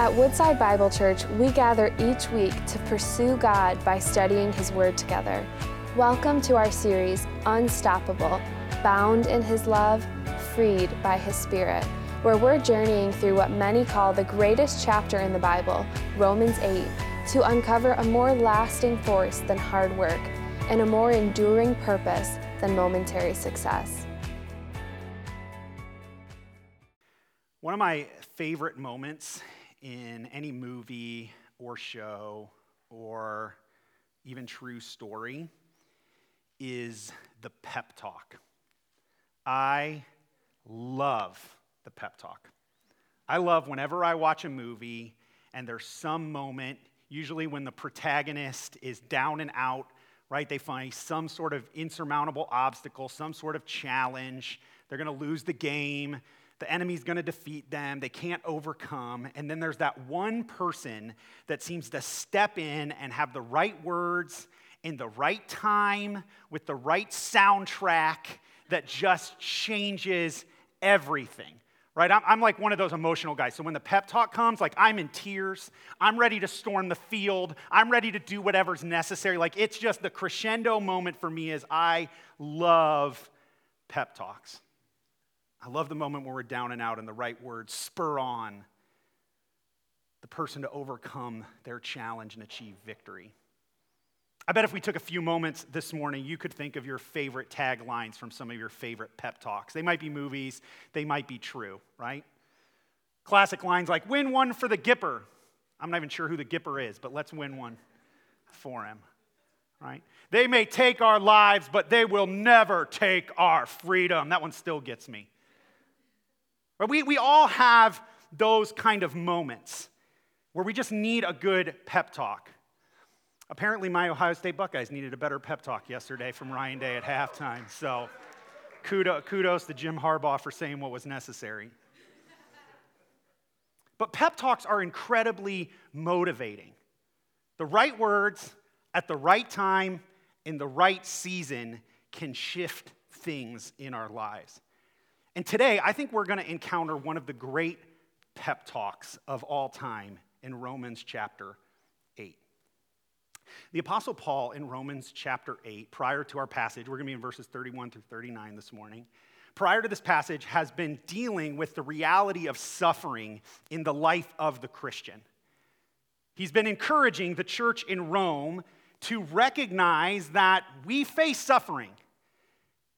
At Woodside Bible Church, we gather each week to pursue God by studying His Word together. Welcome to our series, Unstoppable Bound in His Love, Freed by His Spirit, where we're journeying through what many call the greatest chapter in the Bible, Romans 8, to uncover a more lasting force than hard work and a more enduring purpose than momentary success. One of my favorite moments in any movie or show or even true story is the pep talk. I love the pep talk. I love whenever I watch a movie and there's some moment, usually when the protagonist is down and out, right? They find some sort of insurmountable obstacle, some sort of challenge. They're going to lose the game. The enemy's going to defeat them. They can't overcome. And then there's that one person that seems to step in and have the right words in the right time with the right soundtrack that just changes everything. Right? I'm, I'm like one of those emotional guys. So when the pep talk comes, like I'm in tears. I'm ready to storm the field. I'm ready to do whatever's necessary. Like it's just the crescendo moment for me is I love pep talks. I love the moment when we're down and out and the right words spur on the person to overcome their challenge and achieve victory. I bet if we took a few moments this morning, you could think of your favorite taglines from some of your favorite pep talks. They might be movies, they might be true, right? Classic lines like, win one for the Gipper. I'm not even sure who the Gipper is, but let's win one for him, right? They may take our lives, but they will never take our freedom. That one still gets me. We, we all have those kind of moments where we just need a good pep talk. Apparently, my Ohio State Buckeyes needed a better pep talk yesterday from Ryan Day at halftime. So, kudos, kudos to Jim Harbaugh for saying what was necessary. But pep talks are incredibly motivating. The right words at the right time in the right season can shift things in our lives. And today, I think we're going to encounter one of the great pep talks of all time in Romans chapter 8. The Apostle Paul in Romans chapter 8, prior to our passage, we're going to be in verses 31 through 39 this morning. Prior to this passage, has been dealing with the reality of suffering in the life of the Christian. He's been encouraging the church in Rome to recognize that we face suffering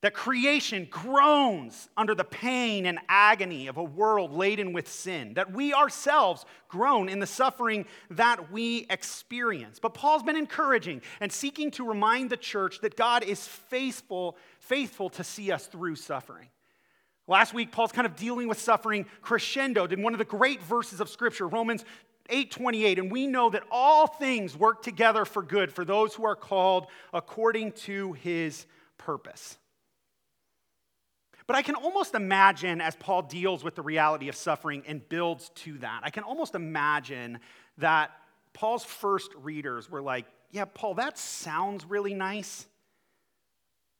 that creation groans under the pain and agony of a world laden with sin, that we ourselves groan in the suffering that we experience. But Paul's been encouraging and seeking to remind the church that God is faithful, faithful to see us through suffering. Last week, Paul's kind of dealing with suffering crescendoed in one of the great verses of Scripture, Romans 8:28, and we know that all things work together for good for those who are called according to his purpose. But I can almost imagine as Paul deals with the reality of suffering and builds to that, I can almost imagine that Paul's first readers were like, Yeah, Paul, that sounds really nice,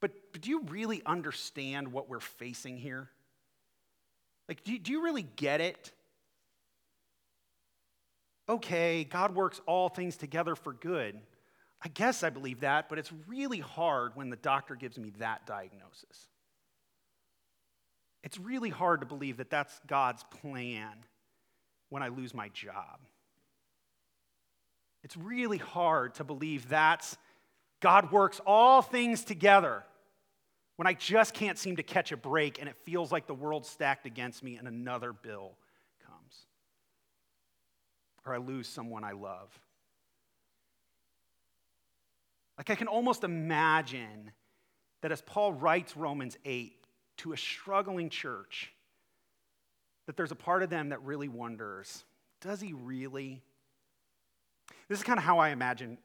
but, but do you really understand what we're facing here? Like, do, do you really get it? Okay, God works all things together for good. I guess I believe that, but it's really hard when the doctor gives me that diagnosis. It's really hard to believe that that's God's plan when I lose my job. It's really hard to believe that God works all things together when I just can't seem to catch a break and it feels like the world's stacked against me and another bill comes. Or I lose someone I love. Like I can almost imagine that as Paul writes Romans 8, to a struggling church that there's a part of them that really wonders does he really? This is kind of how I imagine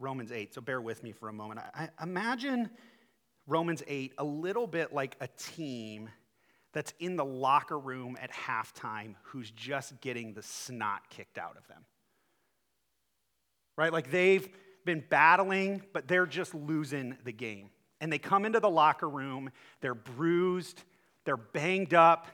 Romans 8, so bear with me for a moment. I imagine Romans 8 a little bit like a team that's in the locker room at halftime who's just getting the snot kicked out of them. Right? Like they've been battling, but they're just losing the game and they come into the locker room, they're bruised, they're banged up,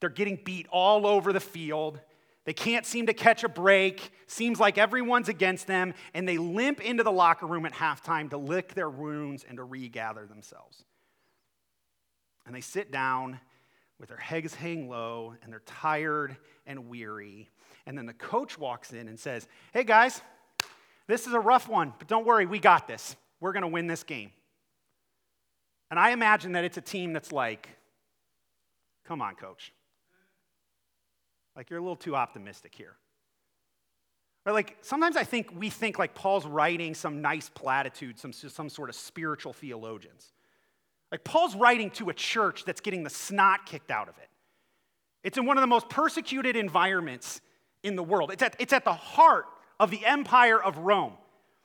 they're getting beat all over the field. They can't seem to catch a break. Seems like everyone's against them, and they limp into the locker room at halftime to lick their wounds and to regather themselves. And they sit down with their heads hanging low, and they're tired and weary. And then the coach walks in and says, Hey guys, this is a rough one, but don't worry, we got this. We're going to win this game. And I imagine that it's a team that's like, Come on, coach. Like, you're a little too optimistic here. Or like, sometimes I think we think like Paul's writing some nice platitude, some, some sort of spiritual theologians. Like, Paul's writing to a church that's getting the snot kicked out of it. It's in one of the most persecuted environments in the world. It's at, it's at the heart of the empire of Rome.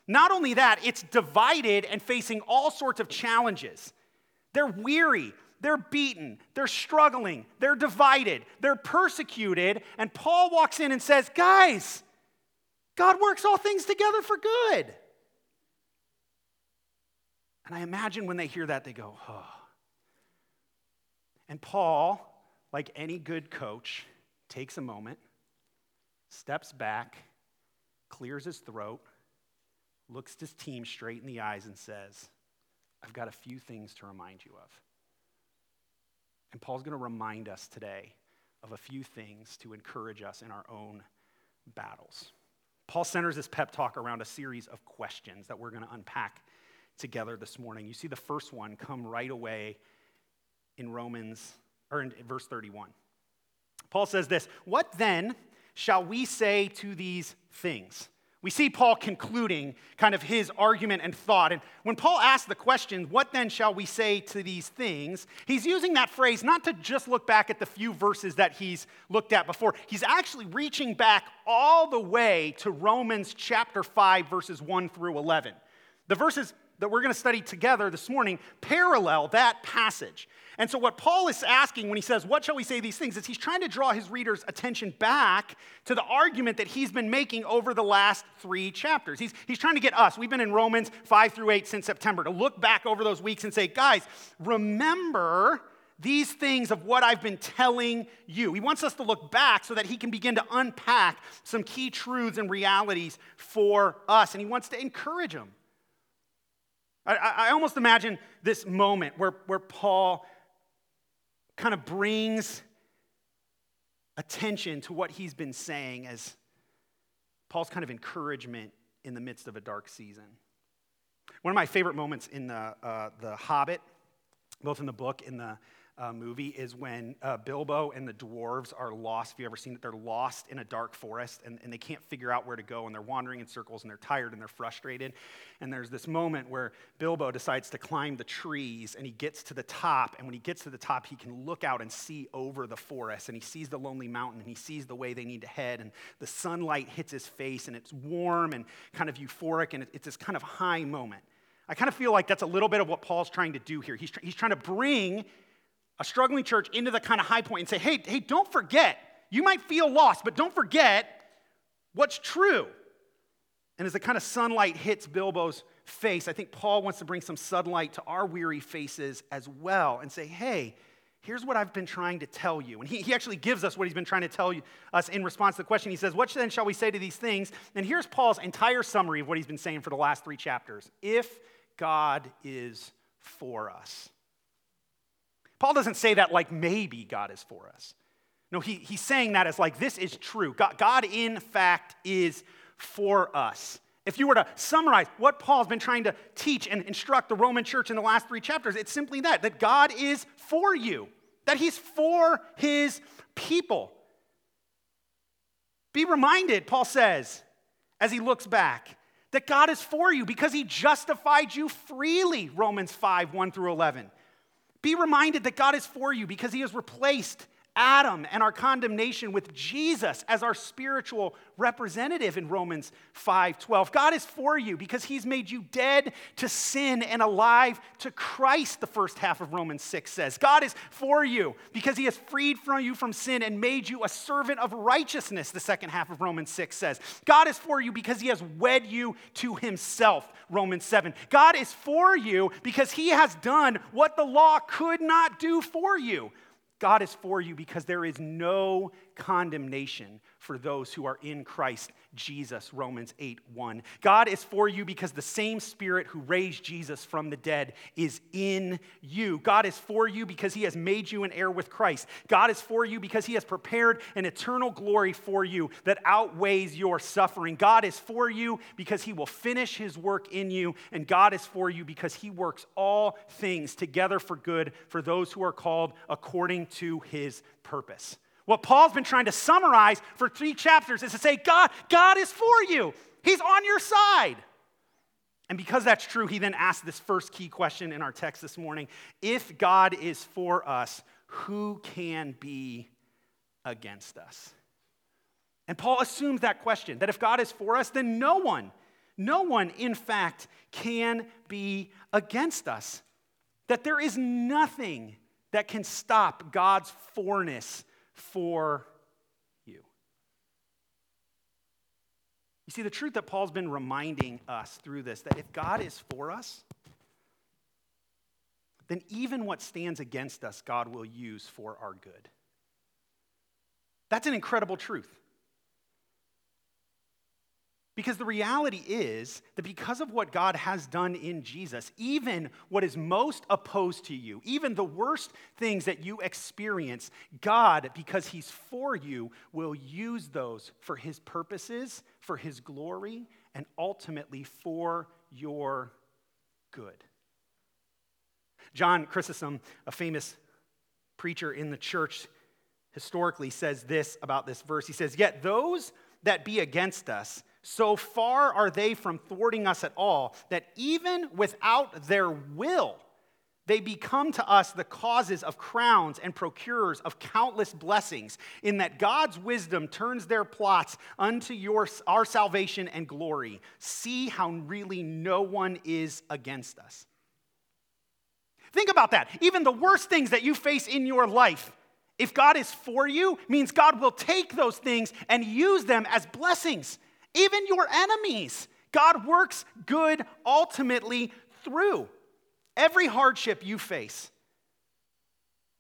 Not only that, it's divided and facing all sorts of challenges. They're weary, they're beaten, they're struggling, they're divided, they're persecuted. And Paul walks in and says, Guys, God works all things together for good. And I imagine when they hear that, they go, Oh. And Paul, like any good coach, takes a moment, steps back, clears his throat, looks his team straight in the eyes, and says, I've got a few things to remind you of. And Paul's going to remind us today of a few things to encourage us in our own battles. Paul centers this pep talk around a series of questions that we're going to unpack together this morning. You see the first one come right away in Romans, or in verse 31. Paul says this What then shall we say to these things? We see Paul concluding kind of his argument and thought. And when Paul asks the question, What then shall we say to these things? he's using that phrase not to just look back at the few verses that he's looked at before. He's actually reaching back all the way to Romans chapter 5, verses 1 through 11. The verses that we're going to study together this morning parallel that passage. And so, what Paul is asking when he says, What shall we say these things? is he's trying to draw his readers' attention back to the argument that he's been making over the last three chapters. He's, he's trying to get us, we've been in Romans 5 through 8 since September, to look back over those weeks and say, Guys, remember these things of what I've been telling you. He wants us to look back so that he can begin to unpack some key truths and realities for us. And he wants to encourage them. I, I almost imagine this moment where, where Paul kind of brings attention to what he's been saying as Paul's kind of encouragement in the midst of a dark season. One of my favorite moments in the, uh, the Hobbit, both in the book and the uh, movie is when uh, Bilbo and the dwarves are lost. Have you ever seen it? They're lost in a dark forest and, and they can't figure out where to go and they're wandering in circles and they're tired and they're frustrated. And there's this moment where Bilbo decides to climb the trees and he gets to the top. And when he gets to the top, he can look out and see over the forest and he sees the lonely mountain and he sees the way they need to head. And the sunlight hits his face and it's warm and kind of euphoric and it's this kind of high moment. I kind of feel like that's a little bit of what Paul's trying to do here. He's, he's trying to bring a struggling church into the kind of high point and say, hey, hey, don't forget. You might feel lost, but don't forget what's true. And as the kind of sunlight hits Bilbo's face, I think Paul wants to bring some sunlight to our weary faces as well and say, hey, here's what I've been trying to tell you. And he, he actually gives us what he's been trying to tell you, us in response to the question. He says, What then shall we say to these things? And here's Paul's entire summary of what he's been saying for the last three chapters. If God is for us. Paul doesn't say that like maybe God is for us. No, he, he's saying that as like this is true. God, God, in fact, is for us. If you were to summarize what Paul's been trying to teach and instruct the Roman church in the last three chapters, it's simply that that God is for you, that he's for his people. Be reminded, Paul says, as he looks back, that God is for you because he justified you freely, Romans 5 1 through 11. Be reminded that God is for you because he has replaced Adam and our condemnation with Jesus as our spiritual representative in Romans 5:12. God is for you because he's made you dead to sin and alive to Christ, the first half of Romans 6 says. God is for you because he has freed from you from sin and made you a servant of righteousness, the second half of Romans 6 says. God is for you because he has wed you to himself, Romans 7. God is for you because he has done what the law could not do for you. God is for you because there is no condemnation for those who are in Christ Jesus, Romans 8 1. God is for you because the same Spirit who raised Jesus from the dead is in you. God is for you because he has made you an heir with Christ. God is for you because he has prepared an eternal glory for you that outweighs your suffering. God is for you because he will finish his work in you. And God is for you because he works all things together for good for those who are called according to his purpose. What Paul's been trying to summarize for three chapters is to say, God, God is for you. He's on your side. And because that's true, he then asks this first key question in our text this morning If God is for us, who can be against us? And Paul assumes that question that if God is for us, then no one, no one, in fact, can be against us. That there is nothing that can stop God's forness for you. You see, the truth that Paul's been reminding us through this that if God is for us, then even what stands against us, God will use for our good. That's an incredible truth. Because the reality is that because of what God has done in Jesus, even what is most opposed to you, even the worst things that you experience, God, because He's for you, will use those for His purposes, for His glory, and ultimately for your good. John Chrysostom, a famous preacher in the church, historically says this about this verse. He says, Yet those that be against us, so far are they from thwarting us at all that even without their will, they become to us the causes of crowns and procurers of countless blessings, in that God's wisdom turns their plots unto your, our salvation and glory. See how really no one is against us. Think about that. Even the worst things that you face in your life, if God is for you, means God will take those things and use them as blessings even your enemies. God works good ultimately through every hardship you face,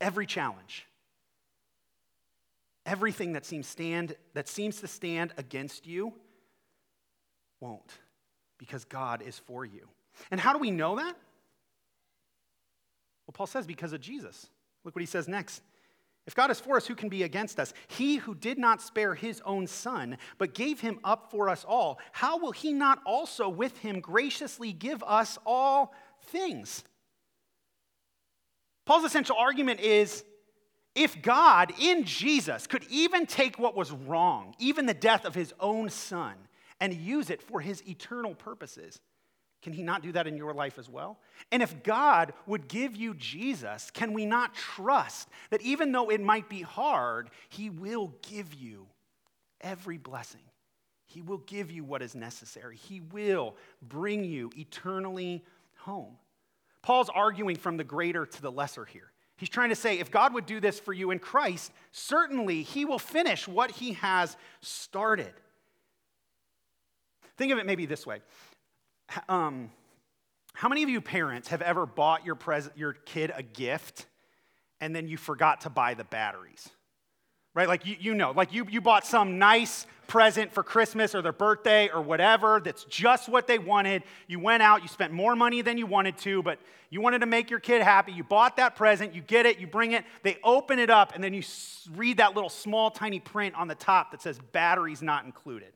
every challenge, everything that seems stand that seems to stand against you won't because God is for you. And how do we know that? Well, Paul says because of Jesus. Look what he says next. If God is for us, who can be against us? He who did not spare his own son, but gave him up for us all, how will he not also with him graciously give us all things? Paul's essential argument is if God in Jesus could even take what was wrong, even the death of his own son, and use it for his eternal purposes, can he not do that in your life as well? And if God would give you Jesus, can we not trust that even though it might be hard, he will give you every blessing? He will give you what is necessary. He will bring you eternally home. Paul's arguing from the greater to the lesser here. He's trying to say if God would do this for you in Christ, certainly he will finish what he has started. Think of it maybe this way um, how many of you parents have ever bought your, pres- your kid a gift and then you forgot to buy the batteries? Right? Like you, you know, like you, you bought some nice present for Christmas or their birthday or whatever that's just what they wanted. You went out, you spent more money than you wanted to, but you wanted to make your kid happy. You bought that present, you get it, you bring it, they open it up, and then you read that little small tiny print on the top that says batteries not included.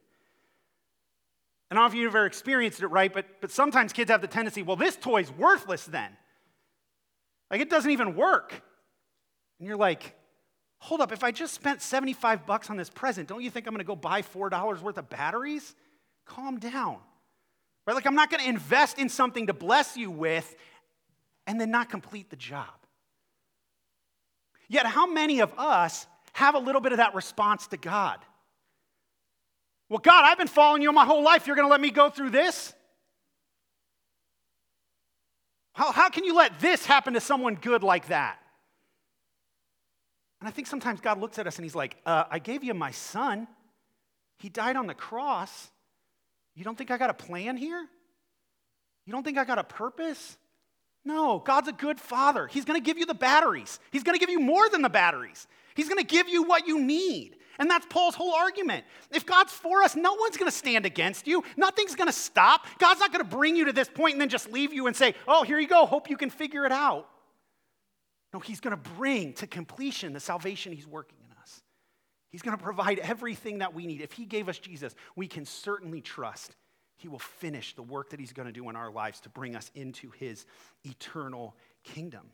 I don't know if you've ever experienced it, right? But, but sometimes kids have the tendency, well, this toy's worthless then. Like it doesn't even work. And you're like, hold up, if I just spent 75 bucks on this present, don't you think I'm gonna go buy $4 worth of batteries? Calm down. Right? Like I'm not gonna invest in something to bless you with and then not complete the job. Yet, how many of us have a little bit of that response to God? Well, God, I've been following you my whole life. You're going to let me go through this? How, how can you let this happen to someone good like that? And I think sometimes God looks at us and He's like, uh, I gave you my son. He died on the cross. You don't think I got a plan here? You don't think I got a purpose? No, God's a good father. He's going to give you the batteries. He's going to give you more than the batteries. He's going to give you what you need. And that's Paul's whole argument. If God's for us, no one's going to stand against you. Nothing's going to stop. God's not going to bring you to this point and then just leave you and say, oh, here you go. Hope you can figure it out. No, He's going to bring to completion the salvation He's working in us. He's going to provide everything that we need. If He gave us Jesus, we can certainly trust He will finish the work that He's going to do in our lives to bring us into His eternal kingdom.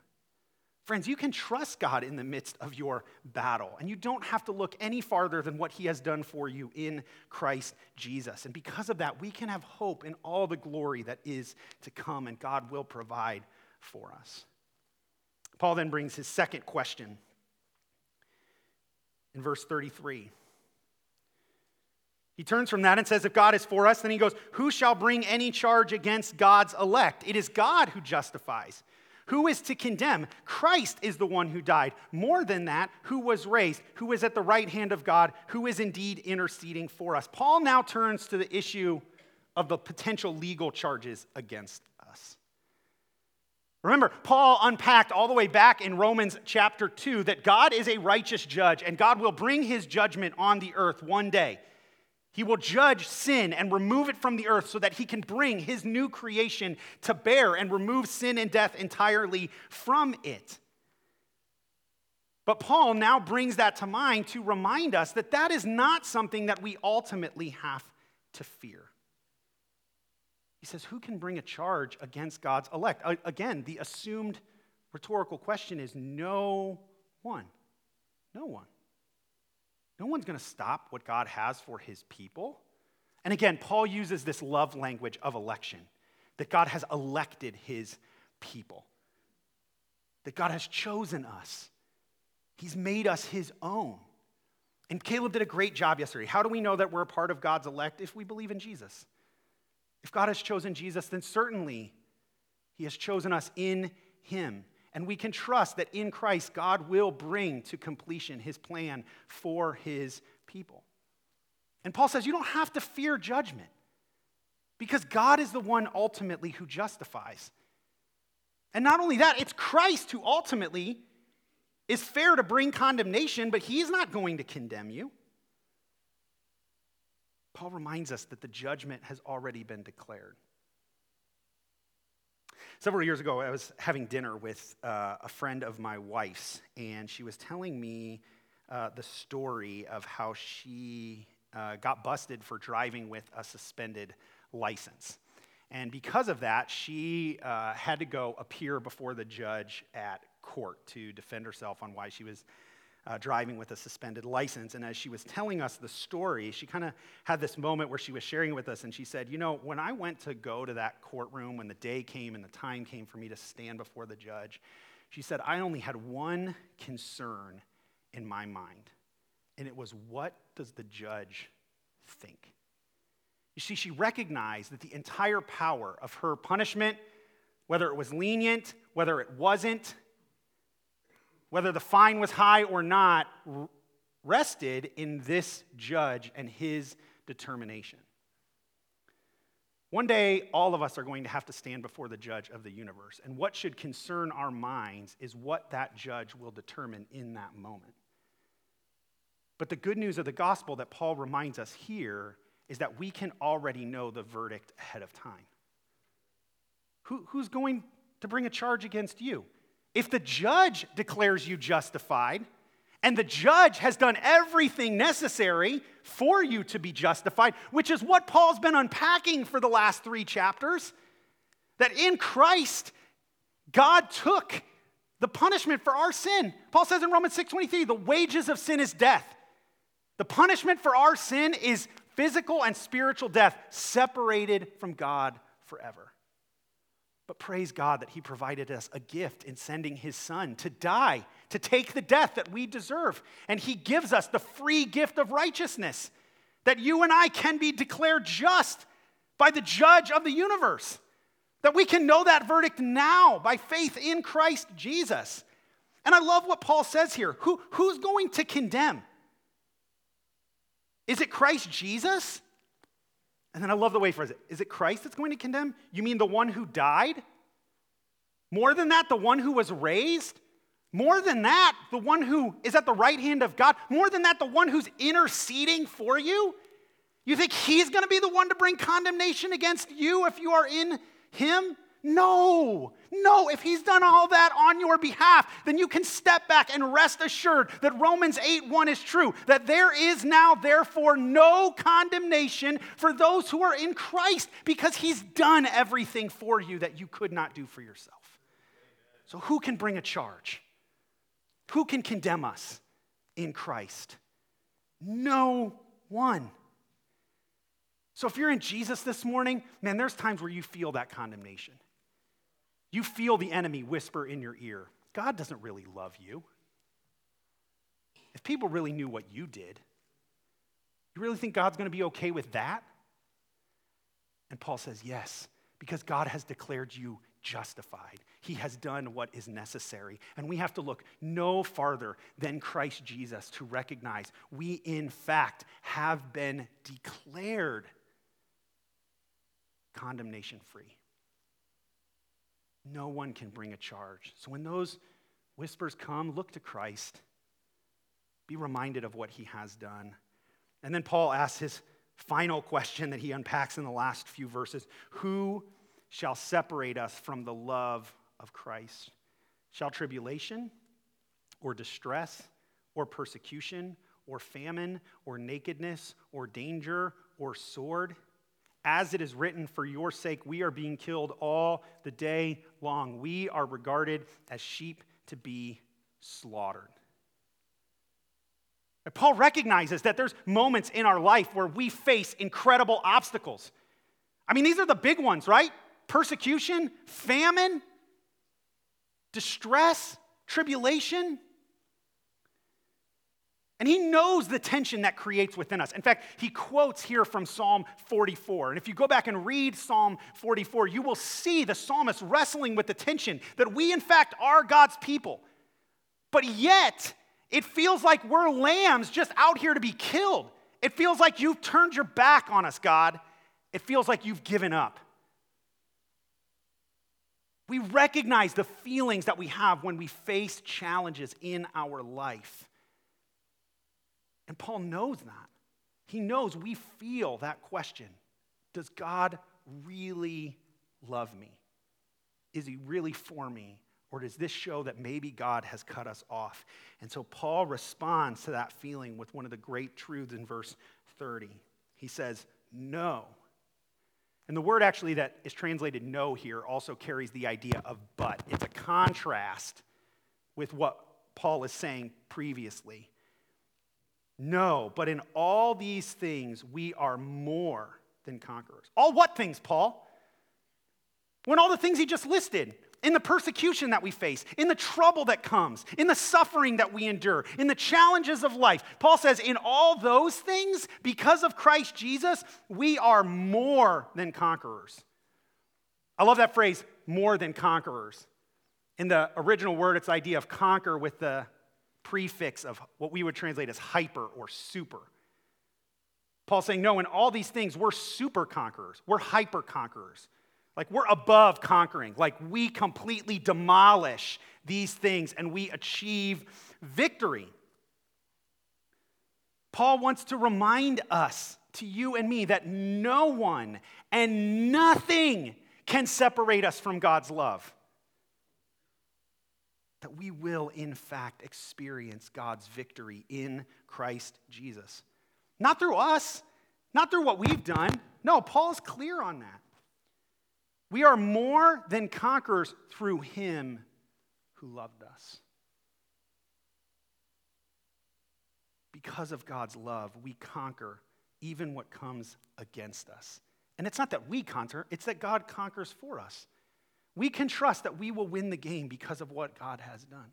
Friends, you can trust God in the midst of your battle, and you don't have to look any farther than what He has done for you in Christ Jesus. And because of that, we can have hope in all the glory that is to come, and God will provide for us. Paul then brings his second question in verse 33. He turns from that and says, If God is for us, then he goes, Who shall bring any charge against God's elect? It is God who justifies. Who is to condemn? Christ is the one who died. More than that, who was raised, who is at the right hand of God, who is indeed interceding for us. Paul now turns to the issue of the potential legal charges against us. Remember, Paul unpacked all the way back in Romans chapter 2 that God is a righteous judge and God will bring his judgment on the earth one day. He will judge sin and remove it from the earth so that he can bring his new creation to bear and remove sin and death entirely from it. But Paul now brings that to mind to remind us that that is not something that we ultimately have to fear. He says, Who can bring a charge against God's elect? Again, the assumed rhetorical question is no one. No one. No one's going to stop what God has for his people. And again, Paul uses this love language of election that God has elected his people, that God has chosen us, he's made us his own. And Caleb did a great job yesterday. How do we know that we're a part of God's elect? If we believe in Jesus. If God has chosen Jesus, then certainly he has chosen us in him. And we can trust that in Christ, God will bring to completion his plan for his people. And Paul says you don't have to fear judgment because God is the one ultimately who justifies. And not only that, it's Christ who ultimately is fair to bring condemnation, but he's not going to condemn you. Paul reminds us that the judgment has already been declared. Several years ago, I was having dinner with uh, a friend of my wife's, and she was telling me uh, the story of how she uh, got busted for driving with a suspended license. And because of that, she uh, had to go appear before the judge at court to defend herself on why she was uh, driving with a suspended license. And as she was telling us the story, she kind of had this moment where she was sharing it with us, and she said, You know, when I went to go to that courtroom, when the day came and the time came for me to stand before the judge, she said, I only had one concern in my mind, and it was, What does the judge think? You see, she recognized that the entire power of her punishment, whether it was lenient, whether it wasn't, whether the fine was high or not, rested in this judge and his determination. One day, all of us are going to have to stand before the judge of the universe. And what should concern our minds is what that judge will determine in that moment. But the good news of the gospel that Paul reminds us here is that we can already know the verdict ahead of time. Who, who's going to bring a charge against you? If the judge declares you justified, and the judge has done everything necessary for you to be justified, which is what Paul's been unpacking for the last three chapters, that in Christ, God took the punishment for our sin. Paul says in Romans 6:23, the wages of sin is death. The punishment for our sin is physical and spiritual death, separated from God forever. But praise God that He provided us a gift in sending His Son to die, to take the death that we deserve. And He gives us the free gift of righteousness, that you and I can be declared just by the judge of the universe, that we can know that verdict now by faith in Christ Jesus. And I love what Paul says here. Who, who's going to condemn? Is it Christ Jesus? And then I love the way he phrases it. Is it Christ that's going to condemn? You mean the one who died? More than that, the one who was raised? More than that, the one who is at the right hand of God, more than that, the one who's interceding for you, you think he's going to be the one to bring condemnation against you if you are in him? No, no. If he's done all that on your behalf, then you can step back and rest assured that Romans 8 1 is true, that there is now, therefore, no condemnation for those who are in Christ because he's done everything for you that you could not do for yourself. So, who can bring a charge? Who can condemn us in Christ? No one. So, if you're in Jesus this morning, man, there's times where you feel that condemnation. You feel the enemy whisper in your ear God doesn't really love you. If people really knew what you did, you really think God's going to be okay with that? And Paul says, Yes, because God has declared you justified. He has done what is necessary. And we have to look no farther than Christ Jesus to recognize we, in fact, have been declared condemnation free. No one can bring a charge. So when those whispers come, look to Christ. Be reminded of what he has done. And then Paul asks his final question that he unpacks in the last few verses Who shall separate us from the love of Christ? Shall tribulation or distress or persecution or famine or nakedness or danger or sword? As it is written, for your sake, we are being killed all the day long. We are regarded as sheep to be slaughtered. And Paul recognizes that there's moments in our life where we face incredible obstacles. I mean, these are the big ones, right? Persecution, famine, distress, tribulation. And he knows the tension that creates within us. In fact, he quotes here from Psalm 44. And if you go back and read Psalm 44, you will see the psalmist wrestling with the tension that we, in fact, are God's people. But yet, it feels like we're lambs just out here to be killed. It feels like you've turned your back on us, God. It feels like you've given up. We recognize the feelings that we have when we face challenges in our life. And Paul knows that. He knows we feel that question Does God really love me? Is he really for me? Or does this show that maybe God has cut us off? And so Paul responds to that feeling with one of the great truths in verse 30. He says, No. And the word actually that is translated no here also carries the idea of but. It's a contrast with what Paul is saying previously. No, but in all these things we are more than conquerors. All what things, Paul? When all the things he just listed in the persecution that we face, in the trouble that comes, in the suffering that we endure, in the challenges of life. Paul says, in all those things, because of Christ Jesus, we are more than conquerors. I love that phrase, more than conquerors. In the original word, it's the idea of conquer with the prefix of what we would translate as hyper or super. Paul's saying, no, in all these things, we're super conquerors, we're hyper conquerors. Like we're above conquering. Like we completely demolish these things and we achieve victory. Paul wants to remind us, to you and me, that no one and nothing can separate us from God's love that we will, in fact, experience God's victory in Christ Jesus. Not through us, not through what we've done. No, Paul's clear on that. We are more than conquerors through him who loved us. Because of God's love, we conquer even what comes against us. And it's not that we conquer, it's that God conquers for us. We can trust that we will win the game because of what God has done.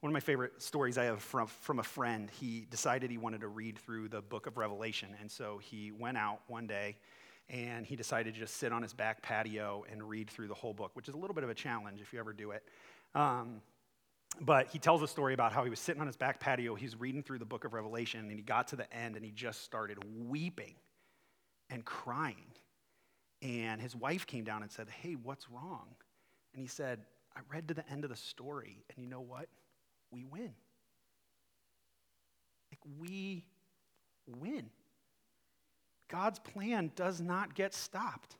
One of my favorite stories I have from, from a friend, he decided he wanted to read through the book of Revelation. And so he went out one day and he decided to just sit on his back patio and read through the whole book, which is a little bit of a challenge if you ever do it. Um, but he tells a story about how he was sitting on his back patio, he's reading through the book of Revelation, and he got to the end and he just started weeping and crying. And his wife came down and said, Hey, what's wrong? And he said, I read to the end of the story, and you know what? We win. Like, we win. God's plan does not get stopped.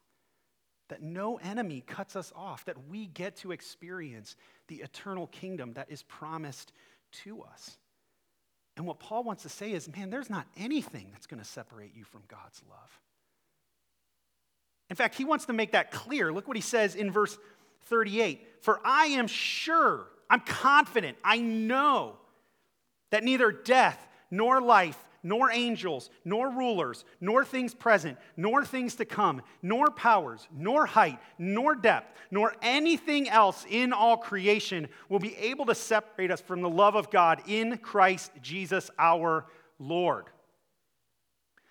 That no enemy cuts us off, that we get to experience the eternal kingdom that is promised to us. And what Paul wants to say is man, there's not anything that's going to separate you from God's love. In fact, he wants to make that clear. Look what he says in verse 38 For I am sure, I'm confident, I know that neither death nor life nor angels, nor rulers, nor things present, nor things to come, nor powers, nor height, nor depth, nor anything else in all creation will be able to separate us from the love of God in Christ Jesus our Lord.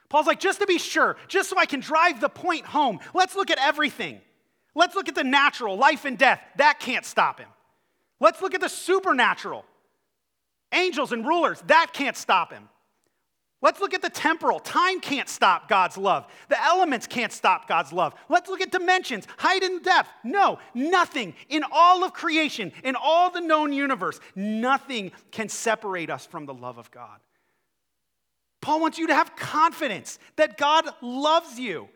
Paul's like, just to be sure, just so I can drive the point home, let's look at everything. Let's look at the natural, life and death. That can't stop him. Let's look at the supernatural, angels and rulers. That can't stop him. Let's look at the temporal. Time can't stop God's love. The elements can't stop God's love. Let's look at dimensions, height and depth. No, nothing in all of creation, in all the known universe, nothing can separate us from the love of God. Paul wants you to have confidence that God loves you.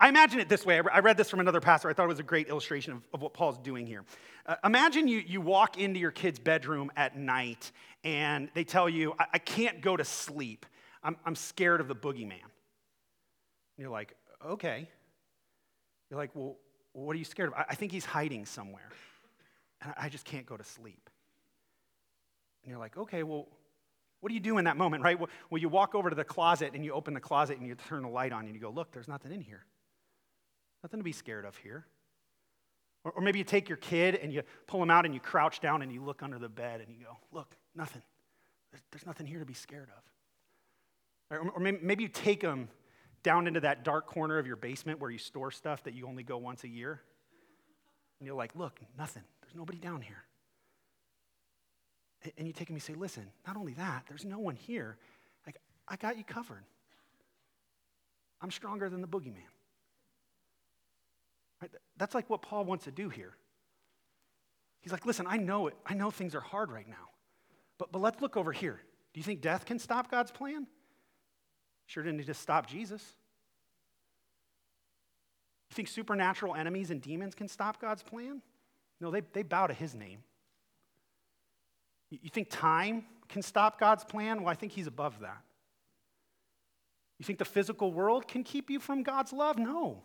I imagine it this way. I read this from another pastor. I thought it was a great illustration of, of what Paul's doing here. Uh, imagine you, you walk into your kid's bedroom at night and they tell you, I, I can't go to sleep. I'm, I'm scared of the boogeyman. And you're like, okay. You're like, well, what are you scared of? I, I think he's hiding somewhere. And I, I just can't go to sleep. And you're like, okay, well, what do you do in that moment, right? Well, you walk over to the closet and you open the closet and you turn the light on and you go, look, there's nothing in here. Nothing to be scared of here. Or, or maybe you take your kid and you pull him out and you crouch down and you look under the bed and you go, look, nothing. There's, there's nothing here to be scared of. Or, or maybe, maybe you take them down into that dark corner of your basement where you store stuff that you only go once a year. And you're like, look, nothing. There's nobody down here. And you take and you say, listen, not only that, there's no one here. Like, I got you covered. I'm stronger than the boogeyman. Right? That's like what Paul wants to do here. He's like, listen, I know it. I know things are hard right now. But, but let's look over here. Do you think death can stop God's plan? Sure didn't just stop Jesus. You think supernatural enemies and demons can stop God's plan? No, they, they bow to his name. You think time can stop God's plan? Well, I think he's above that. You think the physical world can keep you from God's love? No.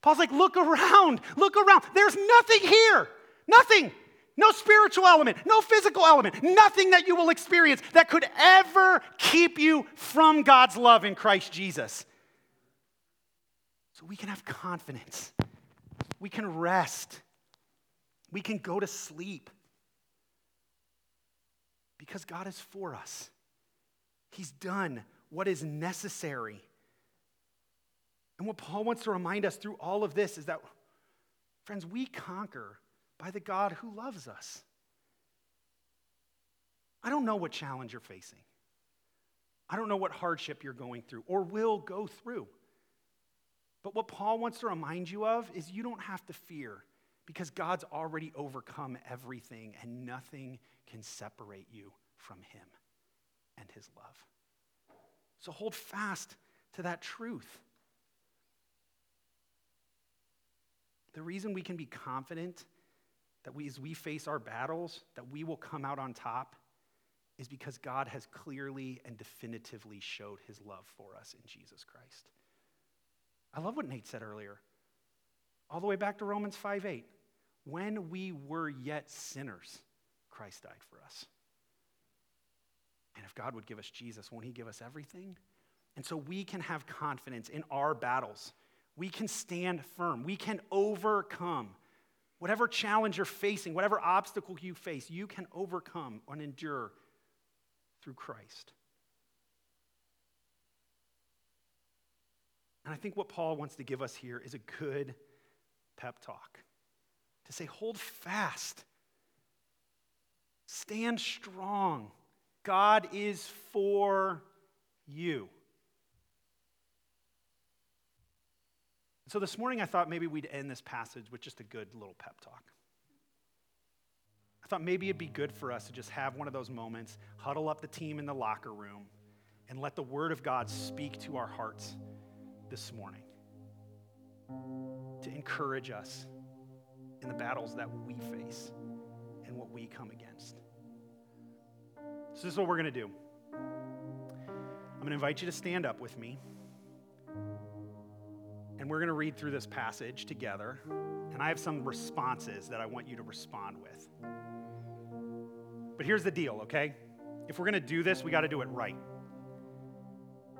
Paul's like, look around, look around. There's nothing here. Nothing. No spiritual element, no physical element, nothing that you will experience that could ever keep you from God's love in Christ Jesus. So we can have confidence. We can rest. We can go to sleep. Because God is for us. He's done what is necessary and what Paul wants to remind us through all of this is that, friends, we conquer by the God who loves us. I don't know what challenge you're facing. I don't know what hardship you're going through or will go through. But what Paul wants to remind you of is you don't have to fear because God's already overcome everything and nothing can separate you from Him and His love. So hold fast to that truth. The reason we can be confident that we, as we face our battles, that we will come out on top is because God has clearly and definitively showed his love for us in Jesus Christ. I love what Nate said earlier. All the way back to Romans 5 8. When we were yet sinners, Christ died for us. And if God would give us Jesus, won't he give us everything? And so we can have confidence in our battles we can stand firm. We can overcome. Whatever challenge you're facing, whatever obstacle you face, you can overcome and endure through Christ. And I think what Paul wants to give us here is a good pep talk to say, hold fast, stand strong. God is for you. so this morning I thought maybe we'd end this passage with just a good little pep talk. I thought maybe it'd be good for us to just have one of those moments, huddle up the team in the locker room, and let the Word of God speak to our hearts this morning to encourage us in the battles that we face and what we come against. So, this is what we're going to do. I'm going to invite you to stand up with me. And we're going to read through this passage together. And I have some responses that I want you to respond with. But here's the deal, okay? If we're going to do this, we got to do it right.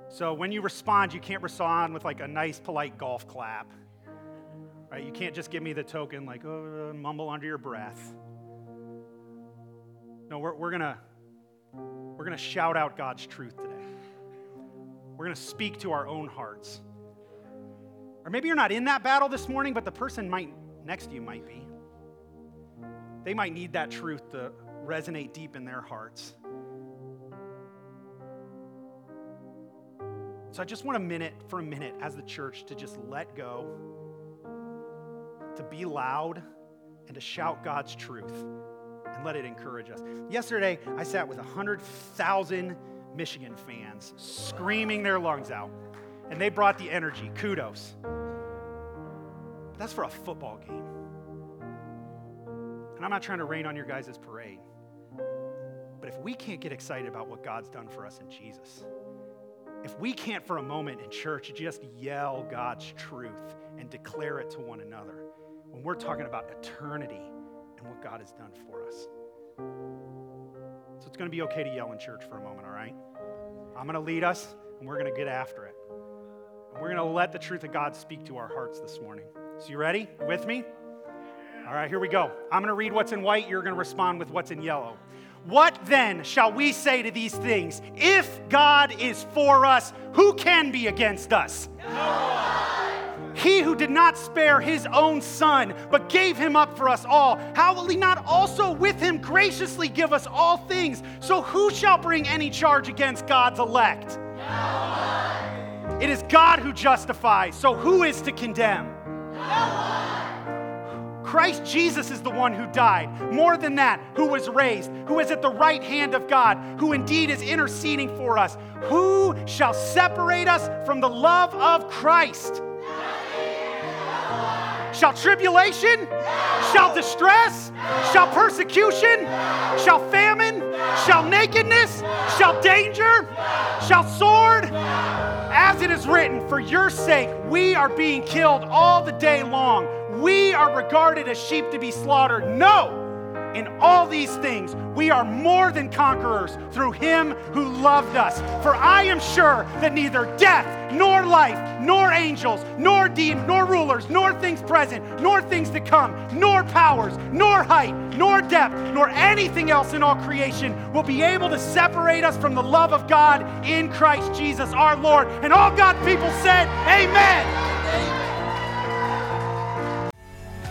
So when you respond, you can't respond with like a nice, polite golf clap. Right? You can't just give me the token, like, oh, mumble under your breath. No, we're, we're to we're to shout out God's truth today. We're to speak to our own hearts. Or maybe you're not in that battle this morning, but the person might next to you might be. They might need that truth to resonate deep in their hearts. So I just want a minute for a minute as the church to just let go, to be loud, and to shout God's truth let it encourage us. Yesterday, I sat with 100,000 Michigan fans screaming their lungs out, and they brought the energy. Kudos. But That's for a football game. And I'm not trying to rain on your guys' parade. But if we can't get excited about what God's done for us in Jesus, if we can't for a moment in church just yell God's truth and declare it to one another, when we're talking about eternity and what God has done for us. It's going to be okay to yell in church for a moment, all right? I'm going to lead us, and we're going to get after it. And we're going to let the truth of God speak to our hearts this morning. So, you ready? You with me? All right, here we go. I'm going to read what's in white. You're going to respond with what's in yellow. What then shall we say to these things? If God is for us, who can be against us? He who did not spare his own son, but gave him up for us all, how will he not also with him graciously give us all things? So who shall bring any charge against God's elect? No one. it is God who justifies, so who is to condemn? No one. Christ Jesus is the one who died. More than that, who was raised, who is at the right hand of God, who indeed is interceding for us. Who shall separate us from the love of Christ? Shall tribulation? Shall distress? Shall persecution? Shall famine? Shall nakedness? Shall danger? Shall sword? As it is written, for your sake we are being killed all the day long we are regarded as sheep to be slaughtered. No! In all these things, we are more than conquerors through him who loved us. For I am sure that neither death, nor life, nor angels, nor demons, nor rulers, nor things present, nor things to come, nor powers, nor height, nor depth, nor anything else in all creation will be able to separate us from the love of God in Christ Jesus our Lord. And all God's people said, Amen.